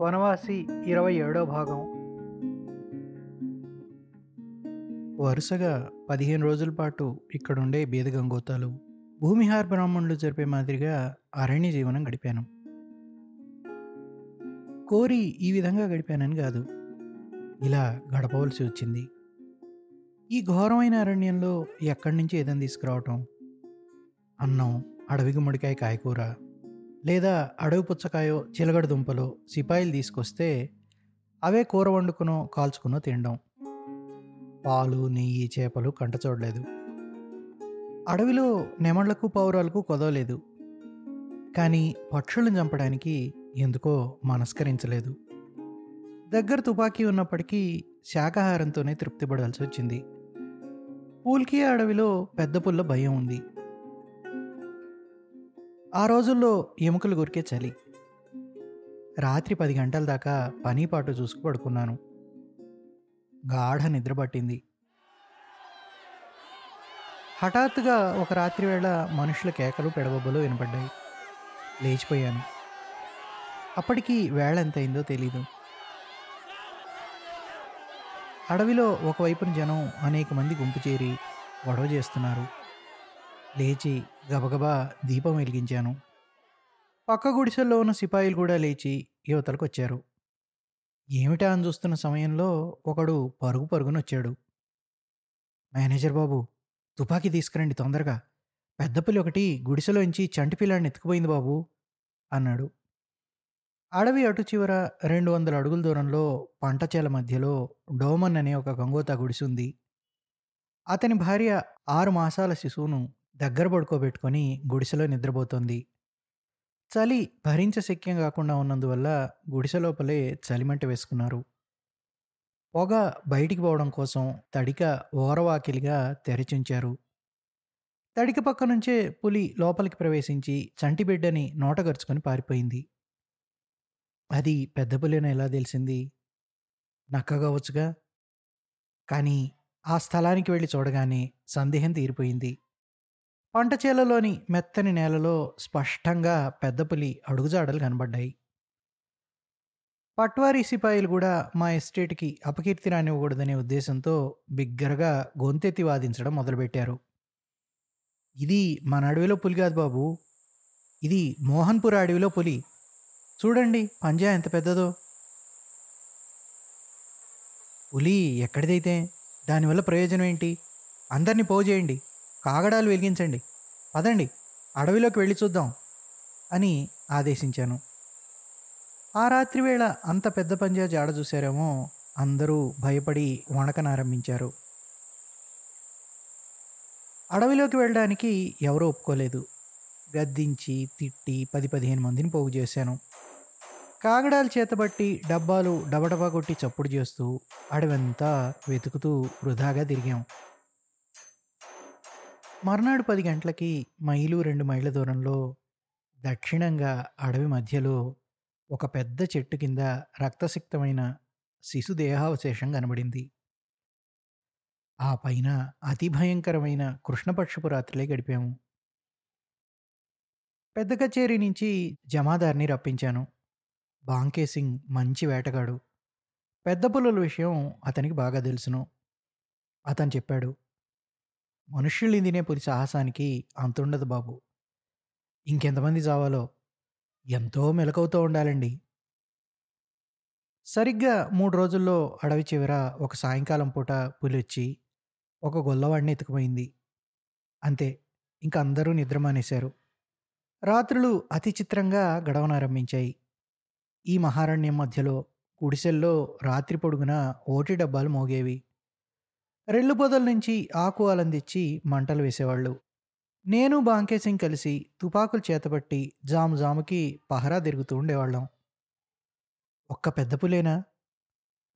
వనవాసి ఇరవై ఏడో భాగం. వరుసగా పదిహేను రోజుల పాటు ఇక్కడుండే బీద గంగోతాలు భూమిహార్ బ్రాహ్మణులు జరిపే మాదిరిగా అరణ్య జీవనం గడిపాను. కోరి ఈ విధంగా గడిపానని కాదు ఇలా గడపవలసి వచ్చింది. ఈ ఘోరమైన అరణ్యంలో ఎక్కడి నుంచి ఏదైనా తీసుకురావటం అన్నం అడవి గుమ్మడికాయ కాయకూర లేదా అడవి పుచ్చకాయో చిలగడ దుంపలో సిపాయిలు తీసుకొస్తే అవే కూర వండుకునో కాల్చుకునో తినడం పాలు నెయ్యి చేపలు కంట చూడలేదు. అడవిలో నెమళ్ళకు పౌరాలకు కొదవలేదు. కానీ పక్షులను చంపడానికి ఎందుకో మనస్కరించలేదు. దగ్గర తుపాకీ ఉన్నప్పటికీ శాకాహారంతోనే తృప్తిపడాల్సి వచ్చింది. పూల్కియా అడవిలో పెద్ద పుల్ల భయం ఉంది. ఆ రోజుల్లో ఎముకలు గురికే చలి రాత్రి పది గంటల దాకా పని పాటు చూసుకు పడుకున్నాను. గాఢ నిద్ర పట్టింది. హఠాత్తుగా ఒక రాత్రి వేళ మనుషుల కేకలు పెడబొబ్బలు వినపడ్డాయి. లేచిపోయాను. అప్పటికి వేళ ఎంత అయిందో తెలీదు. అడవిలో ఒకవైపున జనం అనేక మంది గుంపు చేరి గొడవ చేస్తున్నారు. లేచి గబగబా దీపం వెలిగించాను. పక్క గుడిసెల్లో ఉన్న సిపాయిలు కూడా లేచి యువతలకు వచ్చారు ఏమిటా అని చూస్తున్న సమయంలో ఒకడు పరుగు పరుగునొచ్చాడు మేనేజర్ బాబు తుపాకీ తీసుకురండి తొందరగా. పెద్దపిల్లి ఒకటి గుడిసెలోంచి చంటి పిల్లాడిని ఎత్తుకుపోయింది బాబు అన్నాడు. అడవి అటు చివర రెండు వందల అడుగుల దూరంలో పంటచేల మధ్యలో డోమన్ అనే ఒక గంగోతా గుడిసె ఉంది. అతని భార్య ఆరు మాసాల శిశువును దగ్గర పడుకోబెట్టుకొని గుడిసెలో నిద్రపోతోంది. చలి భరించశక్యం కాకుండా ఉన్నందువల్ల గుడిసె లోపలే చలిమంట వేసుకున్నారు. పొగ బయటికి పోవడం కోసం తడిక ఓరవాకిలిగా తెరిచించారు. తడిక పక్క నుంచే పులి లోపలికి ప్రవేశించి చంటి బిడ్డని నోటగరుచుకొని పారిపోయింది. అది పెద్ద పులిని ఎలా తెలిసింది? నక్క కావచ్చుగా కానీ ఆ స్థలానికి వెళ్ళి చూడగానే సందేహం తీరిపోయింది. పంట చేలలోని మెత్తని నేలలో స్పష్టంగా పెద్ద పులి అడుగుజాడలు కనబడ్డాయి. పట్వారీ సిపాయిలు కూడా మా ఎస్టేట్కి అపకీర్తి రానివ్వకూడదనే ఉద్దేశంతో బిగ్గరగా గొంతెత్తి వాదించడం మొదలుపెట్టారు. ఇది మన అడవిలో పులి కాదు బాబు. ఇది మోహన్పూర్ అడవిలో పులి. చూడండి పంజా ఎంత పెద్దదో. పులి ఎక్కడిదైతే? దానివల్ల ప్రయోజనం ఏంటి? అందరినీ పోజేయండి చేయండి. కాగడాలు వెలిగించండి. పదండి అడవిలోకి వెళ్ళి చూద్దాం అని ఆదేశించాను. ఆ రాత్రి వేళ అంత పెద్ద పంజా జాడ చూశారేమో అందరూ భయపడి వణకనారంభించారు అడవిలోకి వెళ్ళడానికి ఎవరూ ఒప్పుకోలేదు. గద్దించి తిట్టి పది పదిహేను మందిని పోగు చేశాను. కాగడాలు చేతబట్టి డబ్బాలు డబడబా కొట్టి చప్పుడు చేస్తూ అడవంతా వెతుకుతూ వృధాగా తిరిగాం. మర్నాడు పది గంటలకి మైలు రెండు మైళ్ళ దూరంలో దక్షిణంగా అడవి మధ్యలో ఒక పెద్ద చెట్టు కింద రక్తసిక్తమైన శిశు దేహావశేషం కనబడింది. ఆ పైన అతి భయంకరమైన కృష్ణపక్షపు రాత్రిలే గడిపాము. పెద్ద కచేరీ నుంచి జమాదార్ని రప్పించాను. బాంకే సింగ్ మంచి వేటగాడు. పెద్ద పుల్లల విషయం అతనికి బాగా తెలుసును. అతను చెప్పాడు మనుష్యుల్ని తినే పులి సాహసానికి అంతుండదు బాబు. ఇంకెంతమంది చావాలో ఎంతో మెలకువతో ఉండాలండి. సరిగ్గా మూడు రోజుల్లో అడవి చివర ఒక సాయంకాలం పూట పులి వచ్చి ఒక గొల్లవాడిని ఎత్తుకుపోయింది. అంతే ఇంక అందరూ నిద్రమానేశారు రాత్రులు అతి చిత్రంగా గడవనారంభించాయి. ఈ మహారణ్యం మధ్యలో గుడిసెల్లో రాత్రి పొడుగున ఓటి డబ్బాలు మోగేవి. రెల్లు పొదల నుంచి ఆకు అలందిచ్చి మంటలు వేసేవాళ్ళు. నేను బాంకే సింగ్ కలిసి తుపాకులు చేతబట్టి జాము జాముకి పహరా తిరుగుతూ ఉండేవాళ్ళం. ఒక్క పెద్ద పులేనా?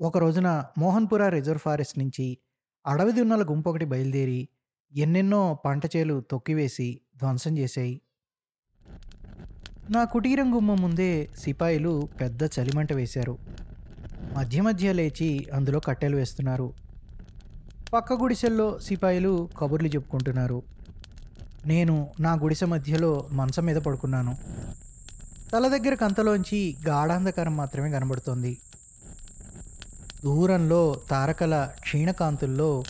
ఒక రోజున మోహన్పుర రిజర్వ్ ఫారెస్ట్ నుంచి అడవి దున్నల గుంపు ఒకటి బయలుదేరి ఎన్నెన్నో పంట చేలు తొక్కివేసి ధ్వంసం చేశాయి నా కుటీరం గుమ్మం ముందే సిపాయిలు పెద్ద చలిమంట వేశారు. మధ్య మధ్య లేచి అందులో కట్టెలు వేస్తున్నారు. పక్క గుడిసెల్లో సిపాయిలు కబుర్లు చెప్పుకుంటున్నారు. నేను నా గుడిసె మధ్యలో మంచం మీద పడుకున్నాను. తల దగ్గర కంతలోంచి గాఢాంధకారం మాత్రమే కనబడుతోంది. దూరంలో తారకల క్షీణకాంతుల్లో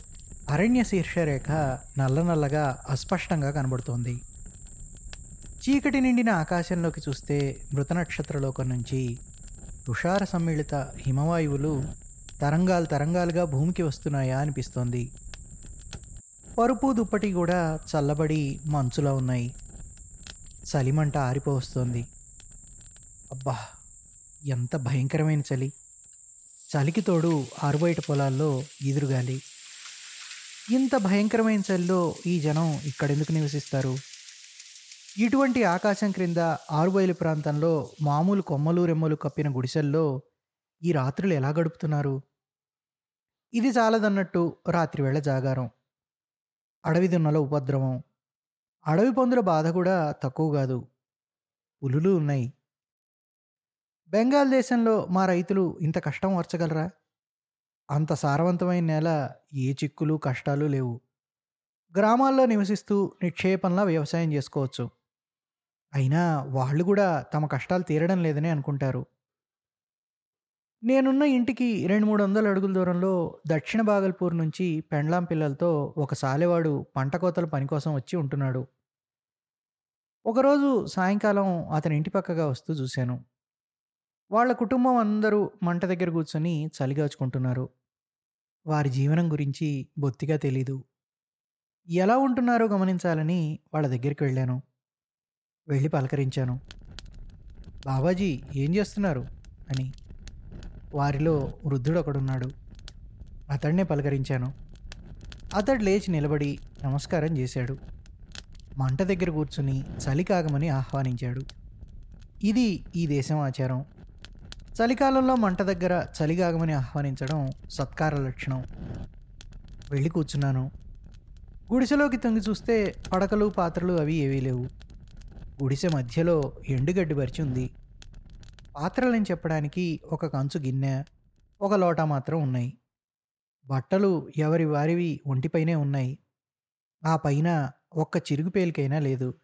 అరణ్య శీర్షరేఖ నల్ల నల్లగా అస్పష్టంగా కనబడుతోంది. చీకటి నిండిన ఆకాశంలోకి చూస్తే మృత నక్షత్రలోకం నుంచి తుషార సమ్మిళిత హిమవాయువులు తరంగాలు తరంగాలుగా భూమికి వస్తున్నాయా అనిపిస్తోంది. పరుపు దుప్పటి కూడా చల్లబడి మంచులా ఉన్నాయి. చలిమంట ఆరిపోవస్తోంది అబ్బా ఎంత భయంకరమైన చలి. చలికి తోడు ఆరుబయట పొలాల్లో ఈదురుగాలి ఇంత భయంకరమైన చలిలో ఈ జనం ఇక్కడెందుకు నివసిస్తారు? ఇటువంటి ఆకాశం క్రింద ఆరుబయలు ప్రాంతంలో మామూలు కొమ్మలు రెమ్మలు కప్పిన గుడిసెల్లో ఈ రాత్రులు ఎలా గడుపుతున్నారు? ఇది చాలదన్నట్టు రాత్రివేళ జాగారం. అడవి దున్నల ఉపద్రవం. అడవి పందుల బాధ కూడా తక్కువ కాదు. పులులు ఉన్నాయి. బెంగాల్ దేశంలో మా రైతులు ఇంత కష్టం వర్చగలరా అంత సారవంతమైన నేల ఏ చిక్కులు కష్టాలు లేవు. గ్రామాల్లో నివసిస్తూ నిక్షేపంలా వ్యవసాయం చేసుకోవచ్చు. అయినా వాళ్ళు కూడా తమ కష్టాలు తీరడం లేదని అనుకుంటారు. నేనున్న ఇంటికి రెండు మూడు వందల అడుగుల దూరంలో దక్షిణ బాగల్పూర్ నుంచి పెండ్లాం పిల్లలతో ఒక సాలెవాడు పంట కోతల పని కోసం వచ్చి ఉంటున్నాడు. ఒకరోజు సాయంకాలం అతని ఇంటి పక్కగా వస్తూ చూశాను. వాళ్ళ కుటుంబం అందరూ మంట దగ్గర కూర్చొని చలిగాచుకుంటున్నారు వారి జీవనం గురించి బొత్తిగా తెలీదు. ఎలా ఉంటున్నారో గమనించాలని వాళ్ళ దగ్గరికి వెళ్ళాను. వెళ్ళి పలకరించాను. బాబాజీ ఏం చేస్తున్నారు? అని వారిలో వృద్ధుడు ఒకడున్నాడు అతడినే పలకరించాను. అతడు లేచి నిలబడి నమస్కారం చేశాడు. మంట దగ్గర కూర్చుని చలి కాగమని ఆహ్వానించాడు. ఇది ఈ దేశం ఆచారం. చలికాలంలో మంట దగ్గర చలిగాగమని ఆహ్వానించడం సత్కార లక్షణం. వెళ్ళి కూర్చున్నాను. గుడిసెలోకి తొంగి చూస్తే పడకలు పాత్రలు అవి ఏవీ లేవు. గుడిసె మధ్యలో ఎండుగడ్డి పరిచి ఉంది. పాత్రలని చెప్పడానికి ఒక కంచు గిన్నె ఒక లోటా మాత్రం ఉన్నాయి. బట్టలు ఎవరి వారివి ఒంటిపైనే ఉన్నాయి. ఆ పైన ఒక్క చిరుగు పేలికైనా లేదు.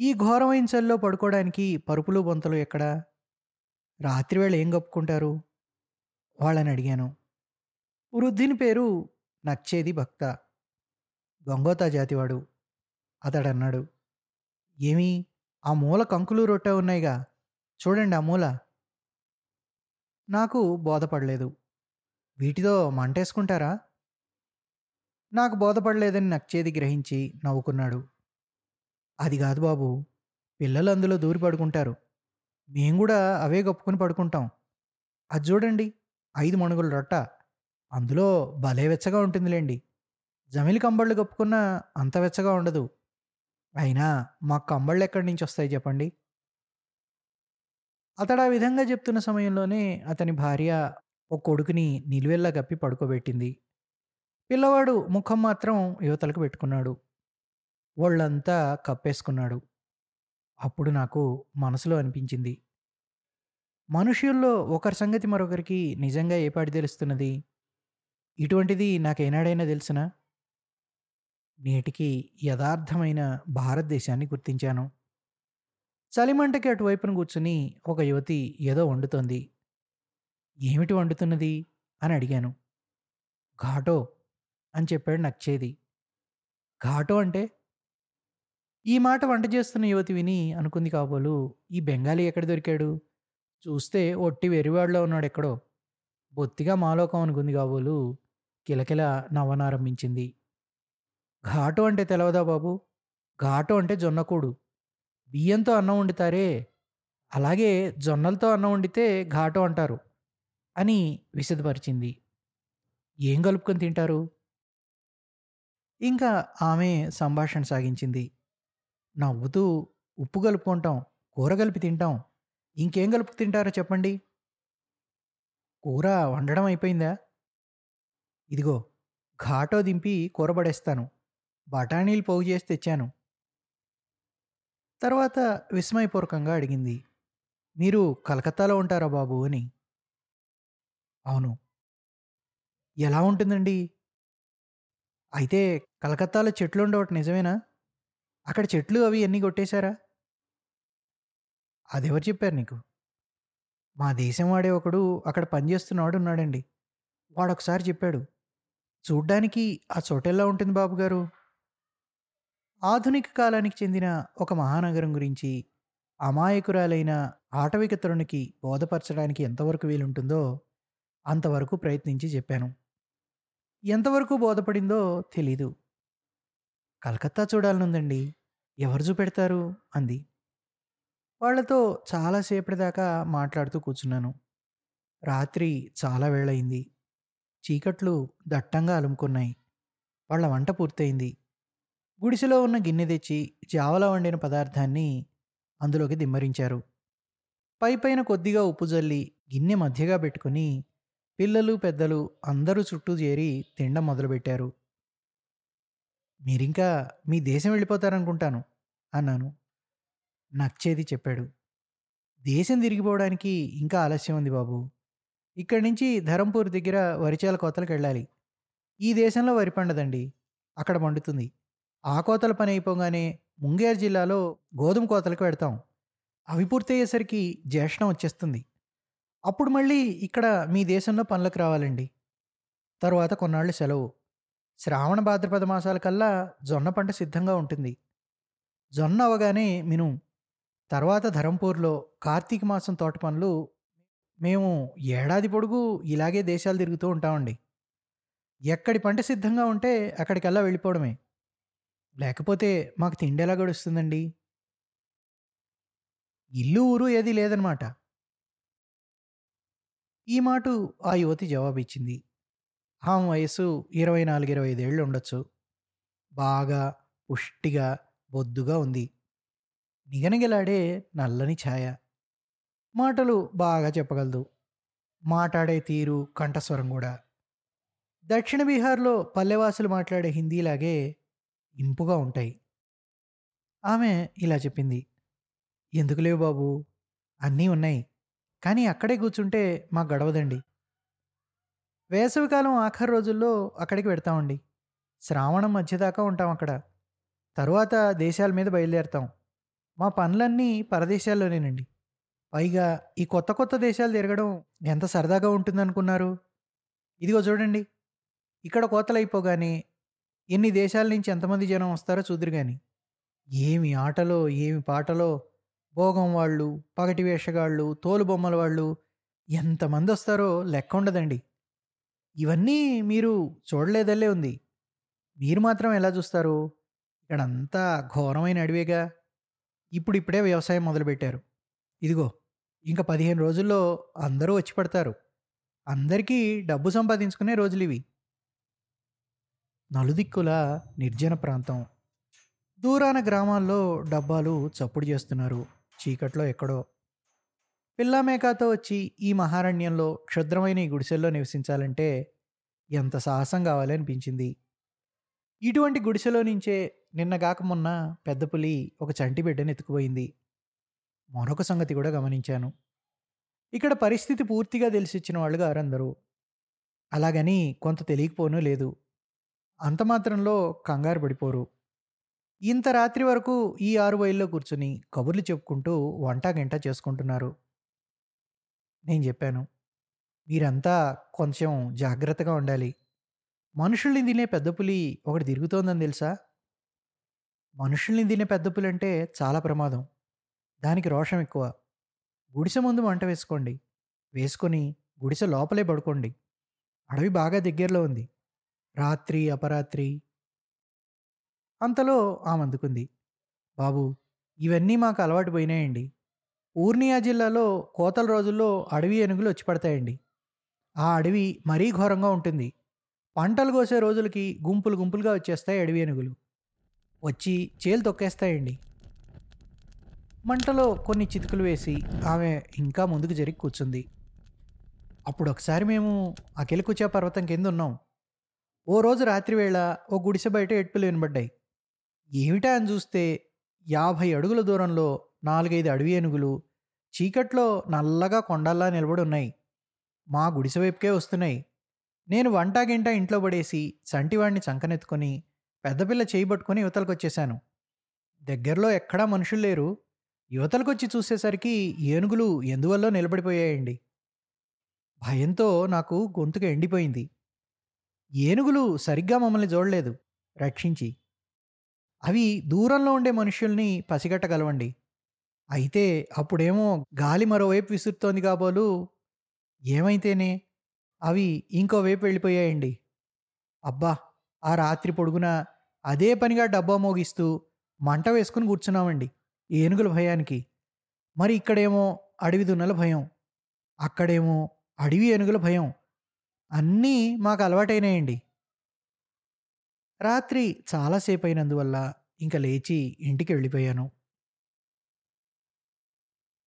ఈ ఘోరమైన చల్లో పడుకోవడానికి పరుపులు బొంతలు ఎక్కడా? రాత్రివేళ ఏం కప్పుకుంటారు? వాళ్ళని అడిగాను. వృద్ధిని పేరు నచ్చేది భక్త. గంగోతా జాతివాడు. అతడన్నాడు. ఏమి? ఆ మూల కంకులు రొట్టె ఉన్నాయిగా. చూడండి ఆ మూల. నాకు బోధపడలేదు. వీటితో మంటేసుకుంటారా? నాకు బోధపడలేదని నచ్చేది గ్రహించి నవ్వుకున్నాడు. అది కాదు బాబు పిల్లలు అందులో దూరి పడుకుంటారు. మేము కూడా అవే గొప్పుకుని పడుకుంటాం. అది చూడండి ఐదు మణుగుల రొట్ట. అందులో భలే వెచ్చగా ఉంటుందిలేండి. జమిలి కంబళ్ళు కప్పుకున్నా అంత వెచ్చగా ఉండదు. అయినా మా కంబళ్ళు ఎక్కడి నుంచి వస్తాయి చెప్పండి? అతడు ఆ విధంగా చెప్తున్న సమయంలోనే అతని భార్య ఒక కొడుకుని నిలువెల్లా కప్పి పడుకోబెట్టింది. పిల్లవాడు ముఖం మాత్రం యువతలకు పెట్టుకున్నాడు. ఒళ్ళంతా కప్పేసుకున్నాడు. అప్పుడు నాకు మనసులో అనిపించింది. మనుష్యుల్లో ఒకరి సంగతి మరొకరికి నిజంగా ఏపాటి తెలుస్తున్నది? ఇటువంటిది నాకేనాడైనా తెలిసిన? నేటికి యథార్థమైన భారతదేశాన్ని గుర్తించాను. చలిమంటకి అటువైపున కూర్చుని ఒక యువతి ఏదో వండుతోంది. ఏమిటి వండుతున్నది? అని అడిగాను. ఘాటో అని చెప్పాడు నచ్చేది ఘాటో అంటే? ఈ మాట వంట చేస్తున్న యువతి విని అనుకుంది కాబోలు ఈ బెంగాలీ ఎక్కడ దొరికాడు? చూస్తే ఒట్టి వెరివాడలో ఉన్నాడు ఎక్కడో. బొత్తిగా మాలోకం అనుకుంది కాబోలు కిలకిల నవ్వనారంభించింది ఘాటు అంటే తెలవదా బాబు? ఘాటు అంటే జొన్నకూడు బియ్యంతో అన్నం వండుతారే అలాగే జొన్నలతో అన్నం వండితే ఘాటు అంటారు అని విశదపరిచింది ఏం కలుపుకొని తింటారు? ఇంకా ఆమె సంభాషణ సాగించింది. నవ్వుతూ ఉప్పు కలుపుకుంటాం కూర కలిపి తింటాం. ఇంకేం కలుపు తింటారో చెప్పండి. కూర వండడం అయిపోయిందా? ఇదిగో ఘాటో దింపి కూర పడేస్తాను. బఠానీలు పోగు చేసి తెచ్చాను. తర్వాత విస్మయపూర్వకంగా అడిగింది మీరు కలకత్తాలో ఉంటారా బాబు? అని. అవును. ఎలా ఉంటుందండి? అయితే కలకత్తాలో చెట్లు ఉండవట నిజమేనా? అక్కడ చెట్లు అవి అన్నీ కొట్టేశారా? అదెవరు చెప్పారు నీకు? మా దేశం వాడే ఒకడు అక్కడ పనిచేస్తున్నవాడు ఉన్నాడండి. వాడొకసారి చెప్పాడు చూడ్డానికి ఆ చోటెల్లా ఉంటుంది బాబు గారు? ఆధునిక కాలానికి చెందిన ఒక మహానగరం గురించి అమాయకురాలైన ఆటవిక తరుణికి బోధపరచడానికి ఎంతవరకు వీలుంటుందో అంతవరకు ప్రయత్నించి చెప్పాను. ఎంతవరకు బోధపడిందో తెలీదు. కలకత్తా చూడాలనుందండి. ఎవరు చూపెడతారు? అంది. వాళ్ళతో చాలాసేపటిదాకా మాట్లాడుతూ కూర్చున్నాను. రాత్రి చాలా వేళయింది చీకట్లు దట్టంగా అలుముకున్నాయి. వాళ్ళ వంట పూర్తయింది. గుడిసెలో ఉన్న గిన్నె తెచ్చి జావలా వండిన పదార్థాన్ని అందులోకి దిమ్మరించారు. పైపైన కొద్దిగా ఉప్పు జల్లి గిన్నె మధ్యగా పెట్టుకుని పిల్లలు పెద్దలు అందరూ చుట్టూ చేరి తినడం మొదలుపెట్టారు. మీరింకా మీ దేశం వెళ్ళిపోతారనుకుంటాను అన్నాను. నచ్చేది చెప్పాడు. దేశం తిరిగిపోవడానికి ఇంకా ఆలస్యం ఉంది బాబు. ఇక్కడి నుంచి ధరంపూర్ దగ్గర వరిచాల కోతలకు వెళ్ళాలి. ఈ దేశంలో వరి పండదండి. అక్కడ పండుతుంది. ఆ కోతల పని అయిపోగానే ముంగేర్ జిల్లాలో గోధుమ కోతలకు పెడతాం అవి పూర్తయ్యేసరికి జ్యేష్ఠం వచ్చేస్తుంది. అప్పుడు మళ్ళీ ఇక్కడ మీ దేశంలో పనులకు రావాలండి. తరువాత కొన్నాళ్ళు సెలవు. శ్రావణ భాద్రపద మాసాల కల్లా జొన్న పంట సిద్ధంగా ఉంటుంది. జొన్న అవగానే మిను. తర్వాత ధరంపూర్లో కార్తీక మాసం తోట పనులు. మేము ఏడాది పొడుగు ఇలాగే దేశాలు తిరుగుతూ ఉంటామండి. ఎక్కడి పంట సిద్ధంగా ఉంటే అక్కడికల్లా వెళ్ళిపోవడమే. లేకపోతే మాకు తిండి ఎలా గడుస్తుందండి? ఇల్లు ఊరు ఏది లేదనమాట. ఈ మాట ఆ యువతి జవాబిచ్చింది. ఆమె వయసు ఇరవై నాలుగు ఇరవై ఐదేళ్ళు ఉండొచ్చు. బాగా పుష్టిగా బొద్దుగా ఉంది. నిగనిగలాడే నల్లని ఛాయ. మాటలు బాగా చెప్పగలదు. మాట్లాడే తీరు కంఠస్వరం కూడా దక్షిణ బీహార్లో పల్లెవాసులు మాట్లాడే హిందీలాగే ఇంపుగా ఉంటాయి. ఆమె ఇలా చెప్పింది ఎందుకు లేవు బాబు? అన్నీ ఉన్నాయి. కానీ అక్కడే కూర్చుంటే మాకు గడవదండి. వేసవికాలం ఆఖరి రోజుల్లో అక్కడికి పెడతామండి శ్రావణం మధ్యదాకా ఉంటాం అక్కడ. తరువాత దేశాల మీద బయలుదేరుతాం. మా పనులన్నీ పరదేశాల్లోనేనండి. పైగా ఈ కొత్త కొత్త దేశాలు తిరగడం ఎంత సరదాగా ఉంటుందనుకున్నారు? ఇదిగో చూడండి. ఇక్కడ కోతలు అయిపోగానే ఎన్ని దేశాల నుంచి ఎంతమంది జనం వస్తారో చూదురు కానీ ఏమి ఆటలో ఏమి పాటలో భోగం వాళ్ళు పగటి వేషగాళ్ళు తోలు బొమ్మల వాళ్ళు ఎంతమంది వస్తారో లెక్క ఉండదండి. ఇవన్నీ మీరు చూడలేదల్లే ఉంది. మీరు మాత్రం ఎలా చూస్తారు? ఇక్కడంతా ఘోరమైన అడవేగా. ఇప్పుడు ఇప్పుడే వ్యవసాయం మొదలుపెట్టారు. ఇదిగో ఇంకా పదిహేను రోజుల్లో అందరూ వచ్చి పడతారు. అందరికీ డబ్బు సంపాదించుకునే రోజులు ఇవి. నలుదిక్కుల నిర్జన ప్రాంతం. దూరాన గ్రామాల్లో డబ్బాలు చప్పుడు చేస్తున్నారు. చీకట్లో ఎక్కడో. పిల్లామేకాతో వచ్చి ఈ మహారణ్యంలో క్షుద్రమైన ఈ గుడిసెల్లో నివసించాలంటే ఎంత సాహసం కావాలి అనిపించింది. ఇటువంటి గుడిసెలో నుంచే నిన్నగాక మొన్న పెద్ద పులి ఒక చంటి బిడ్డను ఎత్తుకుపోయింది. మరొక సంగతి కూడా గమనించాను. ఇక్కడ పరిస్థితి పూర్తిగా తెలిసిచ్చిన వాళ్ళు గారందరూ. అలాగని కొంత తెలియకపోనూ లేదు. అంత మాత్రంలో కంగారు పడిపోరు. ఇంత రాత్రి వరకు ఈ ఆరు వైల్లో కూర్చుని కబుర్లు చెప్పుకుంటూ వంట గంట చేసుకుంటున్నారు. నేను చెప్పాను. మీరంతా కొంచెం జాగ్రత్తగా ఉండాలి. మనుషుల్ని తినే పెద్ద పులి ఒకటి తిరుగుతోందని తెలుసా? మనుషుల్ని తినే పెద్ద పులి అంటే చాలా ప్రమాదం. దానికి రోషం ఎక్కువ. గుడిసె ముందు వంట వేసుకోండి. వేసుకొని గుడిసె లోపలే పడుకోండి. అడవి బాగా దగ్గరలో ఉంది. రాత్రి అపరాత్రి. అంతలో ఆమె అందుకుంది బాబు ఇవన్నీ మాకు అలవాటు పోయినాయండి. ఊర్నియా జిల్లాలో కోతల రోజుల్లో అడవి ఏనుగులు వచ్చి పడతాయండి. ఆ అడవి మరీ ఘోరంగా ఉంటుంది. పంటలు కోసే రోజులకి గుంపులు గుంపులుగా వచ్చేస్తాయి అడవి ఏనుగులు. వచ్చి చేలు తొక్కేస్తాయండి. మంటలో కొన్ని చితుకులు వేసి ఆమె ఇంకా ముందుకు జరిగి కూర్చుంది. అప్పుడు ఒకసారి మేము అఖిలకుచా పర్వతం కింద ఉన్నాం ఓ రోజు రాత్రి వేళ ఓ గుడిసె బయట ఎట్పులు వినబడ్డాయి. ఏమిటా అని చూస్తే యాభై అడుగుల దూరంలో నాలుగైదు అడవి ఏనుగులు చీకట్లో నల్లగా కొండల్లా నిలబడి ఉన్నాయి. మా గుడిసె వైపుకే వస్తున్నాయి. నేను వంట గింట ఇంట్లో పడేసి సంటివాడిని చంకనెత్తుకొని పెద్దపిల్ల చేయబట్టుకుని యువతలకొచ్చేశాను. దగ్గరలో ఎక్కడా మనుషులు లేరు. యువతలకొచ్చి చూసేసరికి ఏనుగులు ఎందువల్లో నిలబడిపోయాయండి. భయంతో నాకు గొంతుక ఎండిపోయింది. ఏనుగులు సరిగ్గా మమ్మల్ని చూడలేదు రక్షించి. అవి దూరంలో ఉండే మనుషుల్ని పసిగట్టగలవండి. అయితే అప్పుడేమో గాలి మరోవైపు విసురుతోంది కాబోలు ఏమైతేనే అవి ఇంకోవైపు వెళ్ళిపోయాయండి. అబ్బా! ఆ రాత్రి పొడుగున అదే పనిగా డబ్బా మోగిస్తూ మంట వేసుకుని కూర్చున్నామండి ఏనుగుల భయానికి. మరి ఇక్కడేమో అడవి దున్నల భయం. అక్కడేమో అడవి ఏనుగుల భయం. అన్నీ మాకు అలవాటైనాయండి. రాత్రి చాలాసేపు అయినందువల్ల ఇంకా లేచి ఇంటికి వెళ్ళిపోయాను.